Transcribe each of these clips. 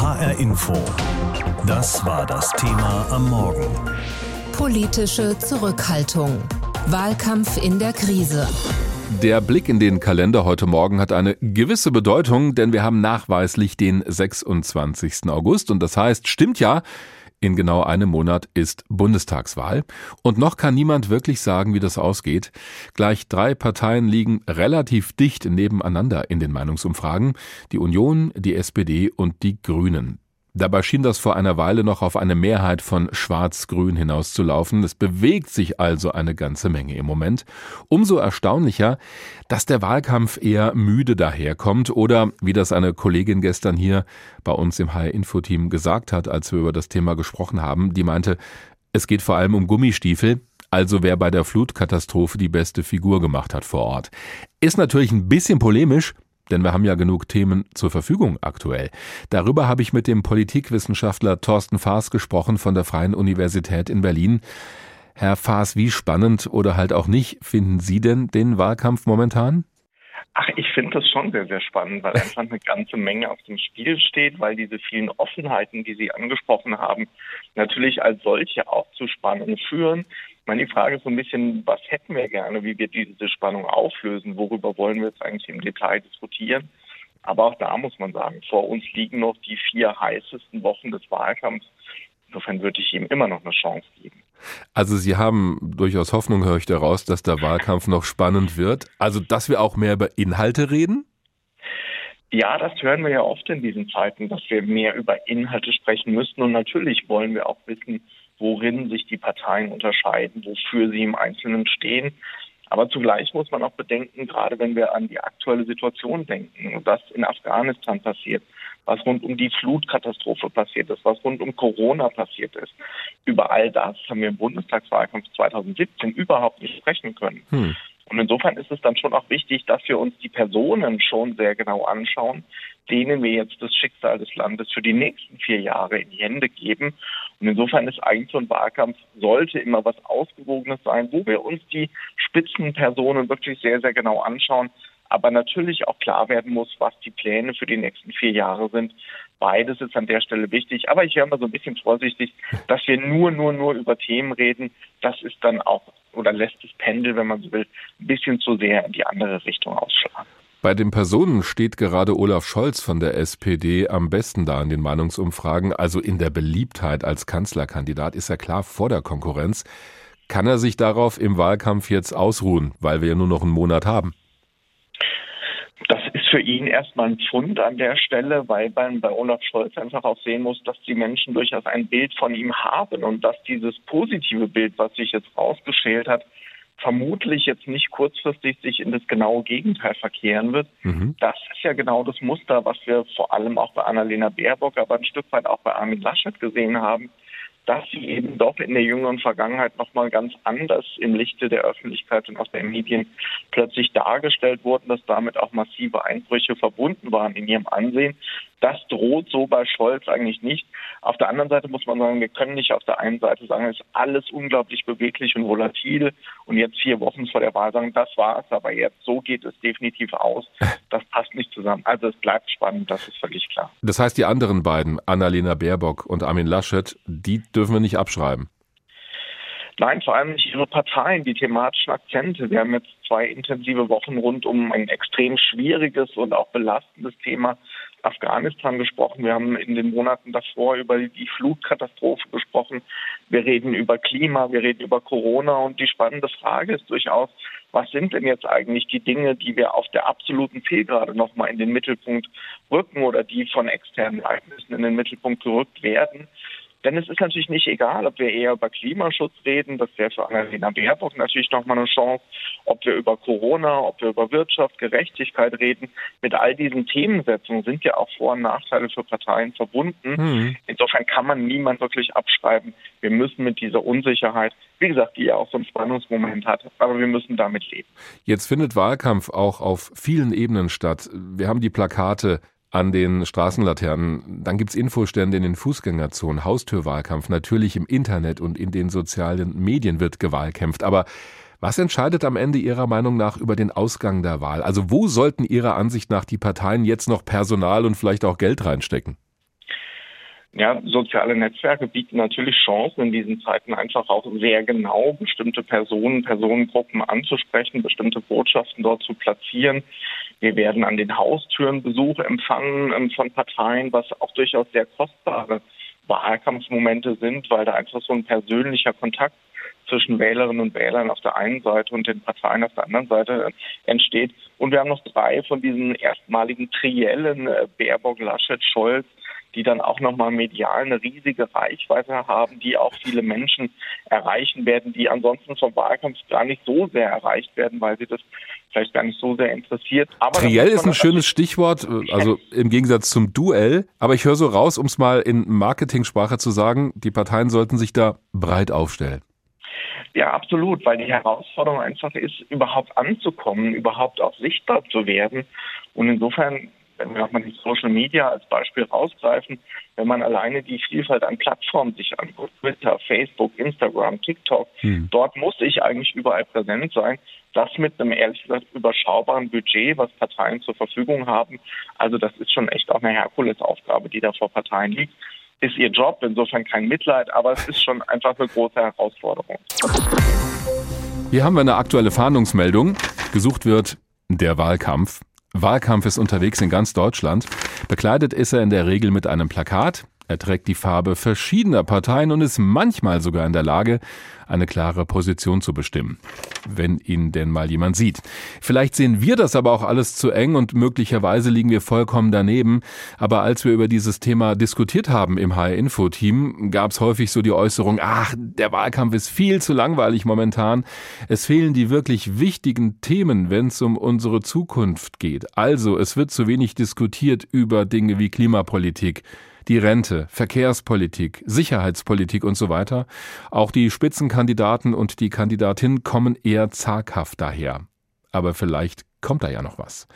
HR Info. Das war das Thema am Morgen. Politische Zurückhaltung. Wahlkampf in der Krise. Der Blick in den Kalender heute Morgen hat eine gewisse Bedeutung, denn wir haben nachweislich den 26. August und das heißt, stimmt ja, in genau einem Monat ist Bundestagswahl. Und noch kann niemand wirklich sagen, wie das ausgeht. Gleich drei Parteien liegen relativ dicht nebeneinander in den Meinungsumfragen. Die Union, die SPD und die Grünen. Dabei schien das vor einer Weile noch auf eine Mehrheit von Schwarz-Grün hinauszulaufen. Es bewegt sich also eine ganze Menge im Moment. Umso erstaunlicher, dass der Wahlkampf eher müde daherkommt oder, wie das eine Kollegin gestern hier bei uns im HR-Info-Team gesagt hat, als wir über das Thema gesprochen haben, die meinte, es geht vor allem um Gummistiefel, also wer bei der Flutkatastrophe die beste Figur gemacht hat vor Ort. Ist natürlich ein bisschen polemisch, denn wir haben ja genug Themen zur Verfügung aktuell. Darüber habe ich mit dem Politikwissenschaftler Thorsten Faas gesprochen von der Freien Universität in Berlin. Herr Faas, wie spannend oder halt auch nicht finden Sie denn den Wahlkampf momentan? Ach, ich finde das schon sehr, sehr spannend, weil einfach eine ganze Menge auf dem Spiel steht, weil diese vielen Offenheiten, die Sie angesprochen haben, natürlich als solche auch zu Spannungen führen. Ich meine, die Frage ist so ein bisschen, was hätten wir gerne, wie wir diese Spannung auflösen, worüber wollen wir jetzt eigentlich im Detail diskutieren. Aber auch da muss man sagen, vor uns liegen noch die vier heißesten Wochen des Wahlkampfs. Insofern würde ich ihm immer noch eine Chance geben. Also Sie haben durchaus Hoffnung, höre ich daraus, dass der Wahlkampf noch spannend wird. Also, dass wir auch mehr über Inhalte reden? Ja, das hören wir ja oft in diesen Zeiten, dass wir mehr über Inhalte sprechen müssen. Und natürlich wollen wir auch wissen, worin sich die Parteien unterscheiden, wofür sie im Einzelnen stehen. Aber zugleich muss man auch bedenken, gerade wenn wir an die aktuelle Situation denken, was in Afghanistan passiert, was rund um die Flutkatastrophe passiert ist, was rund um Corona passiert ist. Über all das haben wir im Bundestagswahlkampf 2017 überhaupt nicht sprechen können. Hm. Und insofern ist es dann schon auch wichtig, dass wir uns die Personen schon sehr genau anschauen, denen wir jetzt das Schicksal des Landes für die nächsten vier Jahre in die Hände geben. Und insofern ist eigentlich so ein Wahlkampf, sollte immer was Ausgewogenes sein, wo wir uns die Spitzenpersonen wirklich sehr, sehr genau anschauen, aber natürlich auch klar werden muss, was die Pläne für die nächsten vier Jahre sind. Beides ist an der Stelle wichtig. Aber ich wäre mal so ein bisschen vorsichtig, dass wir nur, nur, nur über Themen reden. Das ist dann auch, oder lässt das Pendel, wenn man so will, ein bisschen zu sehr in die andere Richtung ausschlagen. Bei den Personen steht gerade Olaf Scholz von der SPD am besten da in den Meinungsumfragen. Also in der Beliebtheit als Kanzlerkandidat ist er klar vor der Konkurrenz. Kann er sich darauf im Wahlkampf jetzt ausruhen, weil wir ja nur noch einen Monat haben? Das ist für ihn erstmal ein Pfund an der Stelle, weil man bei Olaf Scholz einfach auch sehen muss, dass die Menschen durchaus ein Bild von ihm haben und dass dieses positive Bild, was sich jetzt rausgeschält hat, vermutlich jetzt nicht kurzfristig sich in das genaue Gegenteil verkehren wird. Mhm. Das ist ja genau das Muster, was wir vor allem auch bei Annalena Baerbock, aber ein Stück weit auch bei Armin Laschet gesehen haben, dass sie eben doch in der jüngeren Vergangenheit nochmal ganz anders im Lichte der Öffentlichkeit und auch der Medien plötzlich dargestellt wurden, dass damit auch massive Einbrüche verbunden waren in ihrem Ansehen. Das droht so bei Scholz eigentlich nicht. Auf der anderen Seite muss man sagen, wir können nicht auf der einen Seite sagen, es ist alles unglaublich beweglich und volatil und jetzt vier Wochen vor der Wahl sagen, das war's, aber jetzt so geht es definitiv aus. Das passt nicht zusammen. Also es bleibt spannend, das ist völlig klar. Das heißt, die anderen beiden, Annalena Baerbock und Armin Laschet, die dürfen wir nicht abschreiben. Nein, vor allem nicht ihre Parteien, die thematischen Akzente. Wir haben jetzt zwei intensive Wochen rund um ein extrem schwieriges und auch belastendes Thema Afghanistan gesprochen. Wir haben in den Monaten davor über die Flutkatastrophe gesprochen. Wir reden über Klima, wir reden über Corona und die spannende Frage ist durchaus, was sind denn jetzt eigentlich die Dinge, die wir auf der absoluten Zielgerade nochmal in den Mittelpunkt rücken oder die von externen Ereignissen in den Mittelpunkt gerückt werden? Denn es ist natürlich nicht egal, ob wir eher über Klimaschutz reden, das wäre für Annalena Baerbock natürlich nochmal eine Chance, ob wir über Corona, ob wir über Wirtschaft, Gerechtigkeit reden. Mit all diesen Themensetzungen sind ja auch Vor- und Nachteile für Parteien verbunden. Mhm. Insofern kann man niemand wirklich abschreiben. Wir müssen mit dieser Unsicherheit, wie gesagt, die ja auch so einen Spannungsmoment hat, aber wir müssen damit leben. Jetzt findet Wahlkampf auch auf vielen Ebenen statt. Wir haben die Plakate an den Straßenlaternen. Dann gibt's Infostände in den Fußgängerzonen, Haustürwahlkampf. Natürlich im Internet und in den sozialen Medien wird gewahlkämpft. Aber was entscheidet am Ende Ihrer Meinung nach über den Ausgang der Wahl? Also wo sollten Ihrer Ansicht nach die Parteien jetzt noch Personal und vielleicht auch Geld reinstecken? Ja, soziale Netzwerke bieten natürlich Chancen in diesen Zeiten einfach auch sehr genau bestimmte Personen, Personengruppen anzusprechen, bestimmte Botschaften dort zu platzieren. Wir werden an den Haustüren Besuch empfangen ähm, von Parteien, was auch durchaus sehr kostbare Wahlkampfmomente sind, weil da einfach so ein persönlicher Kontakt zwischen Wählerinnen und Wählern auf der einen Seite und den Parteien auf der anderen Seite entsteht. Und wir haben noch drei von diesen erstmaligen Triellen, äh, Baerbock, Laschet, Scholz, die dann auch nochmal medial eine riesige Reichweite haben, die auch viele Menschen erreichen werden, die ansonsten vom Wahlkampf gar nicht so sehr erreicht werden, weil sie das vielleicht gar nicht so sehr interessiert. Aber Triell ist ein schönes Stichwort, äh, also im Gegensatz zum Duell. Aber ich höre so raus, um es mal in Marketingsprache zu sagen, die Parteien sollten sich da breit aufstellen. Ja, absolut, weil die Herausforderung einfach ist, überhaupt anzukommen, überhaupt auch sichtbar zu werden. Und insofern, wenn wir nochmal die Social Media als Beispiel rausgreifen, wenn man alleine die Vielfalt an Plattformen sich anguckt, Twitter, Facebook, Instagram, TikTok, hm. dort muss ich eigentlich überall präsent sein. Das mit einem ehrlich gesagt überschaubaren Budget, was Parteien zur Verfügung haben. Also das ist schon echt auch eine Herkulesaufgabe, die da vor Parteien liegt ist ihr Job, insofern kein Mitleid, aber es ist schon einfach eine große Herausforderung. Hier haben wir eine aktuelle Fahndungsmeldung. Gesucht wird der Wahlkampf. Wahlkampf ist unterwegs in ganz Deutschland. Bekleidet ist er in der Regel mit einem Plakat. Er trägt die Farbe verschiedener Parteien und ist manchmal sogar in der Lage, eine klare Position zu bestimmen, wenn ihn denn mal jemand sieht. Vielleicht sehen wir das aber auch alles zu eng und möglicherweise liegen wir vollkommen daneben. Aber als wir über dieses Thema diskutiert haben im HR-Info-Team, gab es häufig so die Äußerung, ach, der Wahlkampf ist viel zu langweilig momentan. Es fehlen die wirklich wichtigen Themen, wenn es um unsere Zukunft geht. Also, es wird zu wenig diskutiert über Dinge wie Klimapolitik, die Rente, Verkehrspolitik, Sicherheitspolitik und so weiter. Auch die Spitzenkandidaten und die Kandidatin kommen eher zaghaft daher. Aber vielleicht kommt da ja noch was.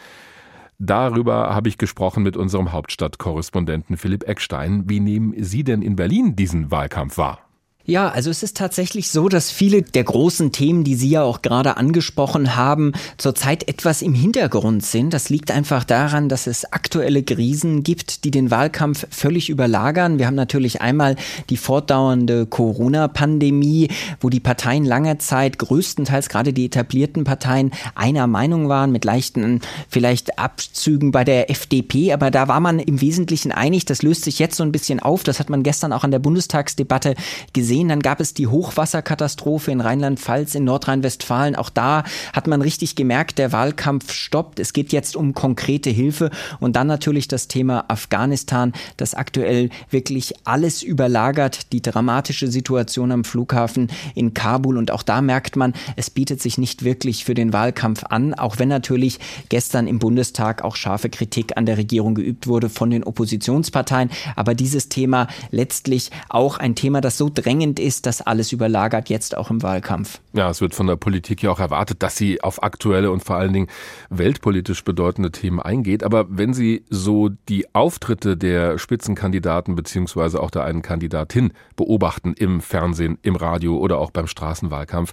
Darüber habe ich gesprochen mit unserem Hauptstadtkorrespondenten Philipp Eckstein. Wie nehmen Sie denn in Berlin diesen Wahlkampf wahr? Ja, also es ist tatsächlich so, dass viele der großen Themen, die Sie ja auch gerade angesprochen haben, zurzeit etwas im Hintergrund sind. Das liegt einfach daran, dass es aktuelle Krisen gibt, die den Wahlkampf völlig überlagern. Wir haben natürlich einmal die fortdauernde Corona-Pandemie, wo die Parteien lange Zeit, größtenteils gerade die etablierten Parteien, einer Meinung waren, mit leichten vielleicht Abzügen bei der FDP. Aber da war man im Wesentlichen einig. Das löst sich jetzt so ein bisschen auf. Das hat man gestern auch an der Bundestagsdebatte gesehen gesehen. Dann gab es die Hochwasserkatastrophe in Rheinland-Pfalz, in Nordrhein-Westfalen. Auch da hat man richtig gemerkt, der Wahlkampf stoppt. Es geht jetzt um konkrete Hilfe. Und dann natürlich das Thema Afghanistan, das aktuell wirklich alles überlagert. Die dramatische Situation am Flughafen in Kabul. Und auch da merkt man, es bietet sich nicht wirklich für den Wahlkampf an, auch wenn natürlich gestern im Bundestag auch scharfe Kritik an der Regierung geübt wurde von den Oppositionsparteien. Aber dieses Thema letztlich auch ein Thema, das so drängend dringend ist, das alles überlagert, jetzt auch im Wahlkampf. Ja, es wird von der Politik ja auch erwartet, dass sie auf aktuelle und vor allen Dingen weltpolitisch bedeutende Themen eingeht. Aber wenn Sie so die Auftritte der Spitzenkandidaten beziehungsweise auch der einen Kandidatin beobachten im Fernsehen, im Radio oder auch beim Straßenwahlkampf,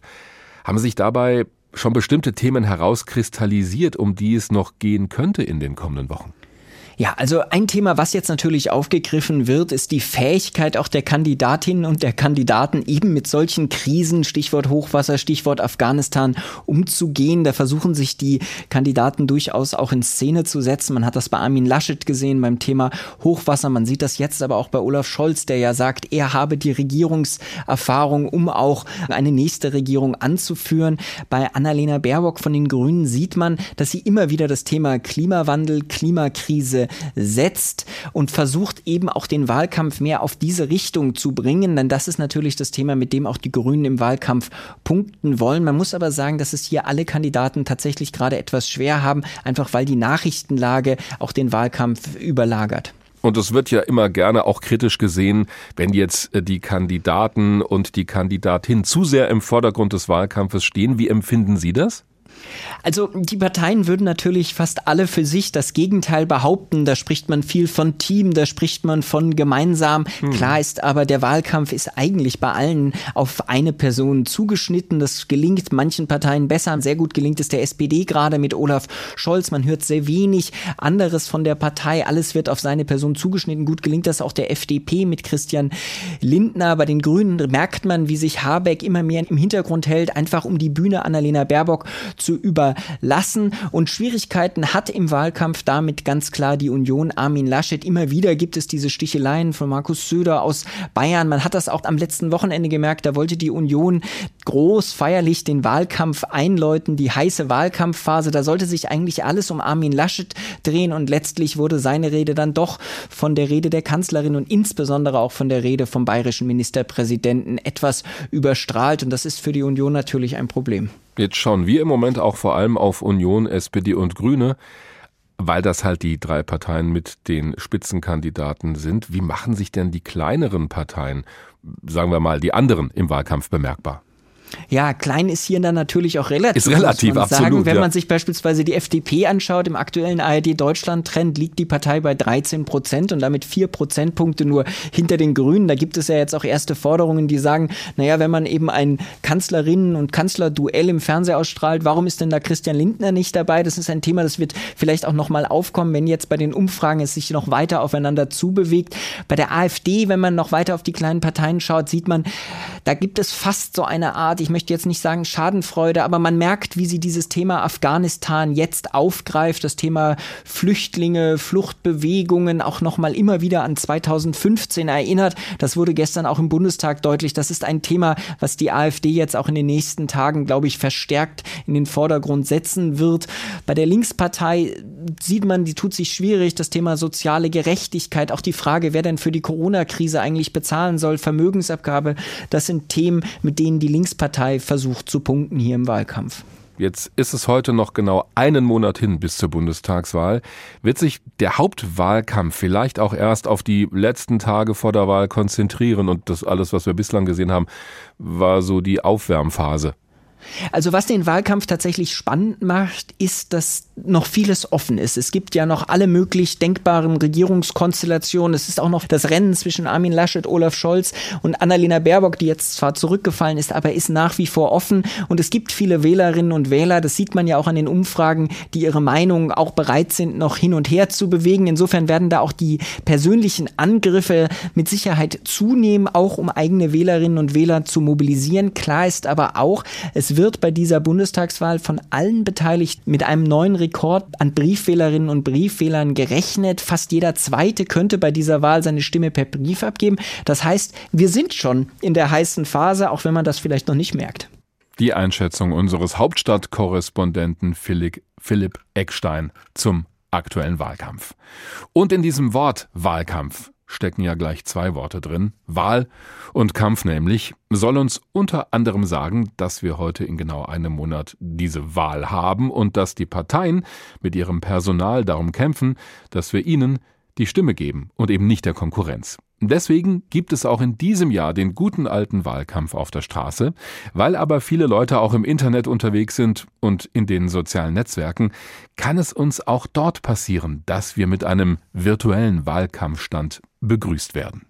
haben sich dabei schon bestimmte Themen herauskristallisiert, um die es noch gehen könnte in den kommenden Wochen? Ja, also ein Thema, was jetzt natürlich aufgegriffen wird, ist die Fähigkeit auch der Kandidatinnen und der Kandidaten eben mit solchen Krisen, Stichwort Hochwasser, Stichwort Afghanistan, umzugehen. Da versuchen sich die Kandidaten durchaus auch in Szene zu setzen. Man hat das bei Armin Laschet gesehen beim Thema Hochwasser. Man sieht das jetzt aber auch bei Olaf Scholz, der ja sagt, er habe die Regierungserfahrung, um auch eine nächste Regierung anzuführen. Bei Annalena Baerbock von den Grünen sieht man, dass sie immer wieder das Thema Klimawandel, Klimakrise setzt und versucht eben auch den Wahlkampf mehr auf diese Richtung zu bringen, denn das ist natürlich das Thema, mit dem auch die Grünen im Wahlkampf punkten wollen. Man muss aber sagen, dass es hier alle Kandidaten tatsächlich gerade etwas schwer haben, einfach weil die Nachrichtenlage auch den Wahlkampf überlagert. Und es wird ja immer gerne auch kritisch gesehen, wenn jetzt äh, die Kandidaten und die Kandidatin zu sehr im Vordergrund des Wahlkampfes stehen. Wie empfinden Sie das? Also die Parteien würden natürlich fast alle für sich das Gegenteil behaupten. Da spricht man viel von Team, da spricht man von gemeinsam. Hm. Klar ist aber, der Wahlkampf ist eigentlich bei allen auf eine Person zugeschnitten. Das gelingt manchen Parteien besser. Sehr gut gelingt es der SPD gerade mit Olaf Scholz. Man hört sehr wenig anderes von der Partei. Alles wird auf seine Person zugeschnitten. Gut gelingt das auch der FDP mit Christian Lindner. Bei den Grünen merkt man, wie sich Habeck immer mehr im Hintergrund hält, einfach um die Bühne Annalena Baerbock zu überlassen. Und Schwierigkeiten hat im Wahlkampf damit ganz klar die Union Armin Laschet. Immer wieder gibt es diese Sticheleien von Markus Söder aus Bayern. Man hat das auch am letzten Wochenende gemerkt. Da wollte die Union groß feierlich den Wahlkampf einläuten, die heiße Wahlkampfphase. Da sollte sich eigentlich alles um Armin Laschet drehen und letztlich wurde seine Rede dann doch von der Rede der Kanzlerin und insbesondere auch von der Rede vom bayerischen Ministerpräsidenten etwas überstrahlt und das ist für die Union natürlich ein Problem. Jetzt schauen wir im Moment auch vor allem auf Union, SPD und Grüne, weil das halt die drei Parteien mit den Spitzenkandidaten sind. Wie machen sich denn die kleineren Parteien, sagen wir mal die anderen, im Wahlkampf bemerkbar? Ja, klein ist hier dann natürlich auch relativ. Ist relativ, muss man absolut. Sagen. Wenn ja. man sich beispielsweise die FDP anschaut, im aktuellen ARD-Deutschland-Trend liegt die Partei bei 13 Prozent und damit vier Prozentpunkte nur hinter den Grünen. Da gibt es ja jetzt auch erste Forderungen, die sagen, naja, wenn man eben ein Kanzlerinnen- und Kanzlerduell im Fernsehen ausstrahlt, warum ist denn da Christian Lindner nicht dabei? Das ist ein Thema, das wird vielleicht auch nochmal aufkommen, wenn jetzt bei den Umfragen es sich noch weiter aufeinander zubewegt. Bei der AfD, wenn man noch weiter auf die kleinen Parteien schaut, sieht man, da gibt es fast so eine Art ich möchte jetzt nicht sagen Schadenfreude, aber man merkt, wie sie dieses Thema Afghanistan jetzt aufgreift, das Thema Flüchtlinge, Fluchtbewegungen, auch nochmal immer wieder an 2015 erinnert. Das wurde gestern auch im Bundestag deutlich. Das ist ein Thema, was die AfD jetzt auch in den nächsten Tagen, glaube ich, verstärkt in den Vordergrund setzen wird. Bei der Linkspartei sieht man, die tut sich schwierig, das Thema soziale Gerechtigkeit, auch die Frage, wer denn für die Corona-Krise eigentlich bezahlen soll, Vermögensabgabe, das sind Themen, mit denen die Linkspartei Partei versucht zu punkten hier im Wahlkampf. Jetzt ist es heute noch genau einen Monat hin bis zur Bundestagswahl. Wird sich der Hauptwahlkampf vielleicht auch erst auf die letzten Tage vor der Wahl konzentrieren und das alles, was wir bislang gesehen haben, war so die Aufwärmphase? Also was den Wahlkampf tatsächlich spannend macht, ist, dass noch vieles offen ist. Es gibt ja noch alle möglich denkbaren Regierungskonstellationen. Es ist auch noch das Rennen zwischen Armin Laschet, Olaf Scholz und Annalena Baerbock, die jetzt zwar zurückgefallen ist, aber ist nach wie vor offen. Und es gibt viele Wählerinnen und Wähler, das sieht man ja auch an den Umfragen, die ihre Meinung auch bereit sind, noch hin und her zu bewegen. Insofern werden da auch die persönlichen Angriffe mit Sicherheit zunehmen, auch um eigene Wählerinnen und Wähler zu mobilisieren. Klar ist aber auch, es wird bei dieser Bundestagswahl von allen Beteiligten mit einem neuen Rekord an Briefwählerinnen und Briefwählern gerechnet. Fast jeder Zweite könnte bei dieser Wahl seine Stimme per Brief abgeben. Das heißt, wir sind schon in der heißen Phase, auch wenn man das vielleicht noch nicht merkt. Die Einschätzung unseres Hauptstadtkorrespondenten Philipp, Philipp Eckstein zum aktuellen Wahlkampf. Und in diesem Wort Wahlkampf stecken ja gleich zwei Worte drin. Wahl und Kampf nämlich soll uns unter anderem sagen, dass wir heute in genau einem Monat diese Wahl haben und dass die Parteien mit ihrem Personal darum kämpfen, dass wir ihnen die Stimme geben und eben nicht der Konkurrenz. Deswegen gibt es auch in diesem Jahr den guten alten Wahlkampf auf der Straße, weil aber viele Leute auch im Internet unterwegs sind und in den sozialen Netzwerken, kann es uns auch dort passieren, dass wir mit einem virtuellen Wahlkampfstand begrüßt werden.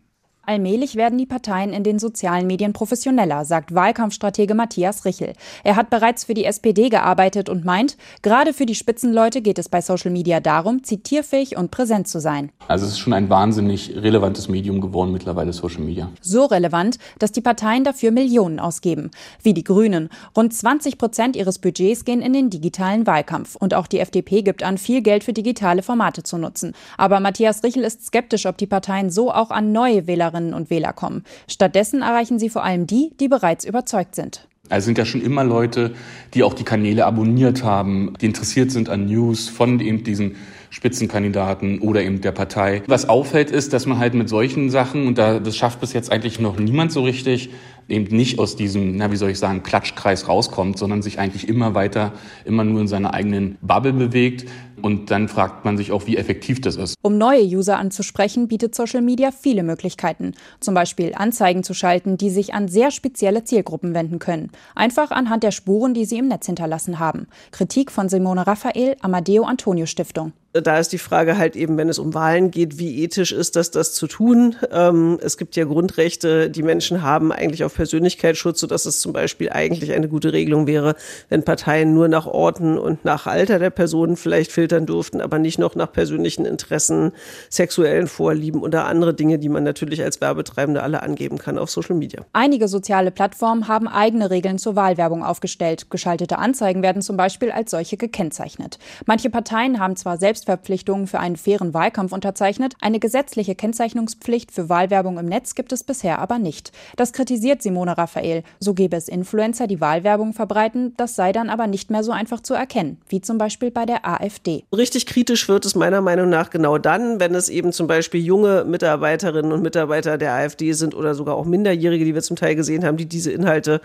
Allmählich werden die Parteien in den sozialen Medien professioneller, sagt Wahlkampfstratege Matthias Richel. Er hat bereits für die SPD gearbeitet und meint, gerade für die Spitzenleute geht es bei Social Media darum, zitierfähig und präsent zu sein. Also es ist schon ein wahnsinnig relevantes Medium geworden mittlerweile Social Media. So relevant, dass die Parteien dafür Millionen ausgeben. Wie die Grünen. Rund 20 Prozent ihres Budgets gehen in den digitalen Wahlkampf. Und auch die FDP gibt an, viel Geld für digitale Formate zu nutzen. Aber Matthias Richel ist skeptisch, ob die Parteien so auch an neue Wählerinnen Wählerinnen und Wähler kommen. Stattdessen erreichen sie vor allem die, die bereits überzeugt sind. Also sind ja schon immer Leute, die auch die Kanäle abonniert haben, die interessiert sind an News von eben diesen Spitzenkandidaten oder eben der Partei. Was auffällt ist, dass man halt mit solchen Sachen, und da, das schafft bis jetzt eigentlich noch niemand so richtig, eben nicht aus diesem, na, wie soll ich sagen, Klatschkreis rauskommt, sondern sich eigentlich immer weiter, immer nur in seiner eigenen Bubble bewegt. Und dann fragt man sich auch, wie effektiv das ist. Um neue User anzusprechen, bietet Social Media viele Möglichkeiten. Zum Beispiel Anzeigen zu schalten, die sich an sehr spezielle Zielgruppen wenden können. Einfach anhand der Spuren, die sie im Netz hinterlassen haben. Kritik von Simone Raphael, Amadeo Antonio Stiftung. Da ist die Frage halt eben, wenn es um Wahlen geht, wie ethisch ist das, das zu tun? Ähm, es gibt ja Grundrechte, die Menschen haben eigentlich auf Persönlichkeitsschutz, sodass es zum Beispiel eigentlich eine gute Regelung wäre, wenn Parteien nur nach Orten und nach Alter der Personen vielleicht filtern durften, aber nicht noch nach persönlichen Interessen, sexuellen Vorlieben oder andere Dinge, die man natürlich als Werbetreibende alle angeben kann auf Social Media. Einige soziale Plattformen haben eigene Regeln zur Wahlwerbung aufgestellt. Geschaltete Anzeigen werden zum Beispiel als solche gekennzeichnet. Manche Parteien haben zwar selbst Selbstverpflichtungen für einen fairen Wahlkampf unterzeichnet. Eine gesetzliche Kennzeichnungspflicht für Wahlwerbung im Netz gibt es bisher aber nicht. Das kritisiert Simone Raphael. So gäbe es Influencer, die Wahlwerbung verbreiten. Das sei dann aber nicht mehr so einfach zu erkennen, wie zum Beispiel bei der AfD. Richtig kritisch wird es meiner Meinung nach genau dann, wenn es eben zum Beispiel junge Mitarbeiterinnen und Mitarbeiter der AfD sind oder sogar auch Minderjährige, die wir zum Teil gesehen haben, die diese Inhalte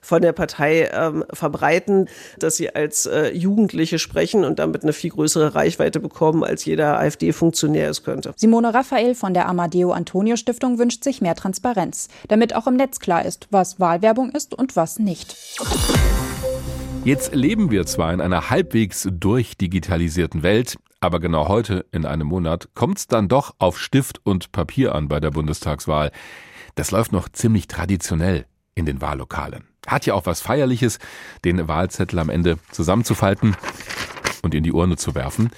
von der Partei ähm, verbreiten, dass sie als äh, Jugendliche sprechen und damit eine viel größere Reichweite bekommen, als jeder AfD-Funktionär es könnte. Simone Raphael von der Amadeo Antonio Stiftung wünscht sich mehr Transparenz, damit auch im Netz klar ist, was Wahlwerbung ist und was nicht. Jetzt leben wir zwar in einer halbwegs durchdigitalisierten Welt, aber genau heute, in einem Monat, kommt es dann doch auf Stift und Papier an bei der Bundestagswahl. Das läuft noch ziemlich traditionell in den Wahllokalen. Hat ja auch was Feierliches, den Wahlzettel am Ende zusammenzufalten und in die Urne zu werfen.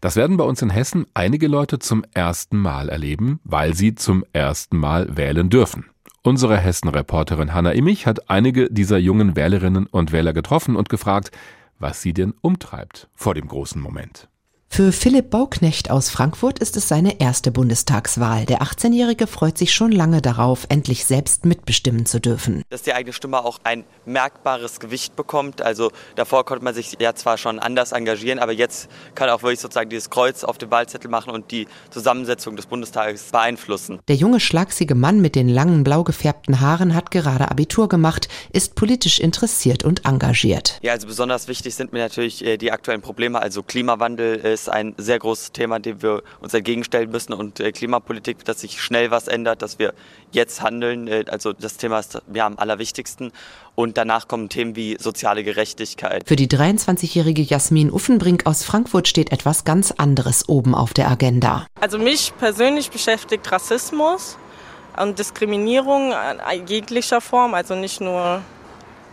Das werden bei uns in Hessen einige Leute zum ersten Mal erleben, weil sie zum ersten Mal wählen dürfen. Unsere Hessen-Reporterin Hanna Immich hat einige dieser jungen Wählerinnen und Wähler getroffen und gefragt, was sie denn umtreibt vor dem großen Moment. Für Philipp Bauknecht aus Frankfurt ist es seine erste Bundestagswahl. Der 18-Jährige freut sich schon lange darauf, endlich selbst mitbestimmen zu dürfen. Dass die eigene Stimme auch ein merkbares Gewicht bekommt. Also davor konnte man sich ja zwar schon anders engagieren, aber jetzt kann auch wirklich sozusagen dieses Kreuz auf dem Wahlzettel machen und die Zusammensetzung des Bundestages beeinflussen. Der junge, schlagsige Mann mit den langen, blau gefärbten Haaren hat gerade Abitur gemacht, ist politisch interessiert und engagiert. Ja, also besonders wichtig sind mir natürlich äh, die aktuellen Probleme, also Klimawandel äh, ist ein sehr großes Thema, dem wir uns entgegenstellen müssen und äh, Klimapolitik, dass sich schnell was ändert, dass wir jetzt handeln. Äh, also das Thema ist ja am allerwichtigsten. Und danach kommen Themen wie soziale Gerechtigkeit. Für die 23-jährige Jasmin Uffenbrink aus Frankfurt steht etwas ganz anderes oben auf der Agenda. Also mich persönlich beschäftigt Rassismus und Diskriminierung in jeglicher Form, also nicht nur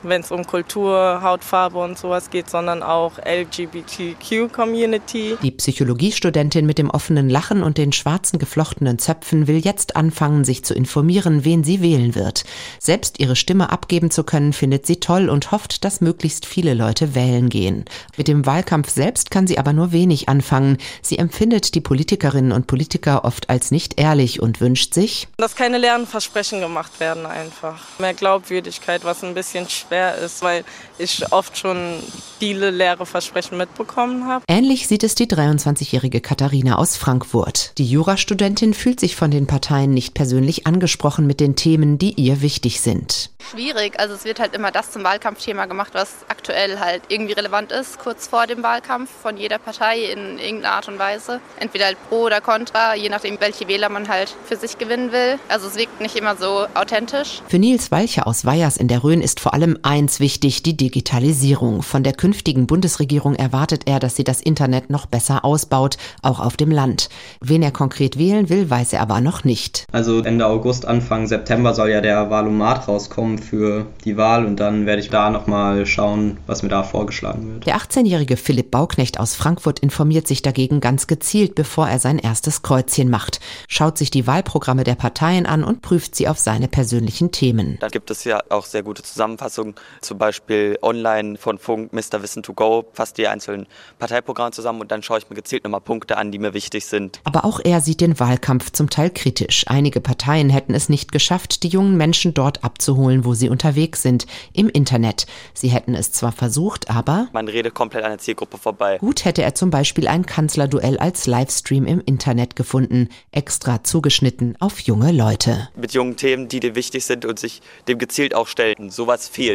wenn es um Kultur, Hautfarbe und sowas geht, sondern auch LGBTQ-Community. Die Psychologiestudentin mit dem offenen Lachen und den schwarzen geflochtenen Zöpfen will jetzt anfangen, sich zu informieren, wen sie wählen wird. Selbst ihre Stimme abgeben zu können, findet sie toll und hofft, dass möglichst viele Leute wählen gehen. Mit dem Wahlkampf selbst kann sie aber nur wenig anfangen. Sie empfindet die Politikerinnen und Politiker oft als nicht ehrlich und wünscht sich, dass keine leeren Versprechen gemacht werden einfach. Mehr Glaubwürdigkeit, was ein bisschen schwer schwer ist, weil ich oft schon viele leere Versprechen mitbekommen habe. Ähnlich sieht es die 23-jährige Katharina aus Frankfurt. Die Jurastudentin fühlt sich von den Parteien nicht persönlich angesprochen mit den Themen, die ihr wichtig sind. Schwierig, also es wird halt immer das zum Wahlkampfthema gemacht, was aktuell halt irgendwie relevant ist, kurz vor dem Wahlkampf von jeder Partei in irgendeiner Art und Weise. Entweder halt pro oder contra, je nachdem, welche Wähler man halt für sich gewinnen will. Also es wirkt nicht immer so authentisch. Für Nils Walcher aus Weyers in der Rhön ist vor allem eins wichtig, die Digitalisierung. Von der künftigen Bundesregierung erwartet er, dass sie das Internet noch besser ausbaut, auch auf dem Land. Wen er konkret wählen will, weiß er aber noch nicht. Also Ende August, Anfang September soll ja der Wahlomat rauskommen für die Wahl und dann werde ich da nochmal schauen, was mir da vorgeschlagen wird. Der 18-jährige Philipp Bauknecht aus Frankfurt informiert sich dagegen ganz gezielt, bevor er sein erstes Kreuzchen macht, schaut sich die Wahlprogramme der Parteien an und prüft sie auf seine persönlichen Themen. Da gibt es ja auch sehr gute Zusammenfassungen zum Beispiel online von Funk, Mr. Wissen to Go, fast die einzelnen Parteiprogramme zusammen und dann schaue ich mir gezielt nochmal Punkte an, die mir wichtig sind. Aber auch er sieht den Wahlkampf zum Teil kritisch. Einige Parteien hätten es nicht geschafft, die jungen Menschen dort abzuholen, wo sie unterwegs sind, im Internet. Sie hätten es zwar versucht, aber man redet komplett an der Zielgruppe vorbei. Gut hätte er zum Beispiel ein Kanzlerduell als Livestream im Internet gefunden, extra zugeschnitten auf junge Leute. Mit jungen Themen, die dir wichtig sind und sich dem gezielt auch stellen. Sowas fehlt.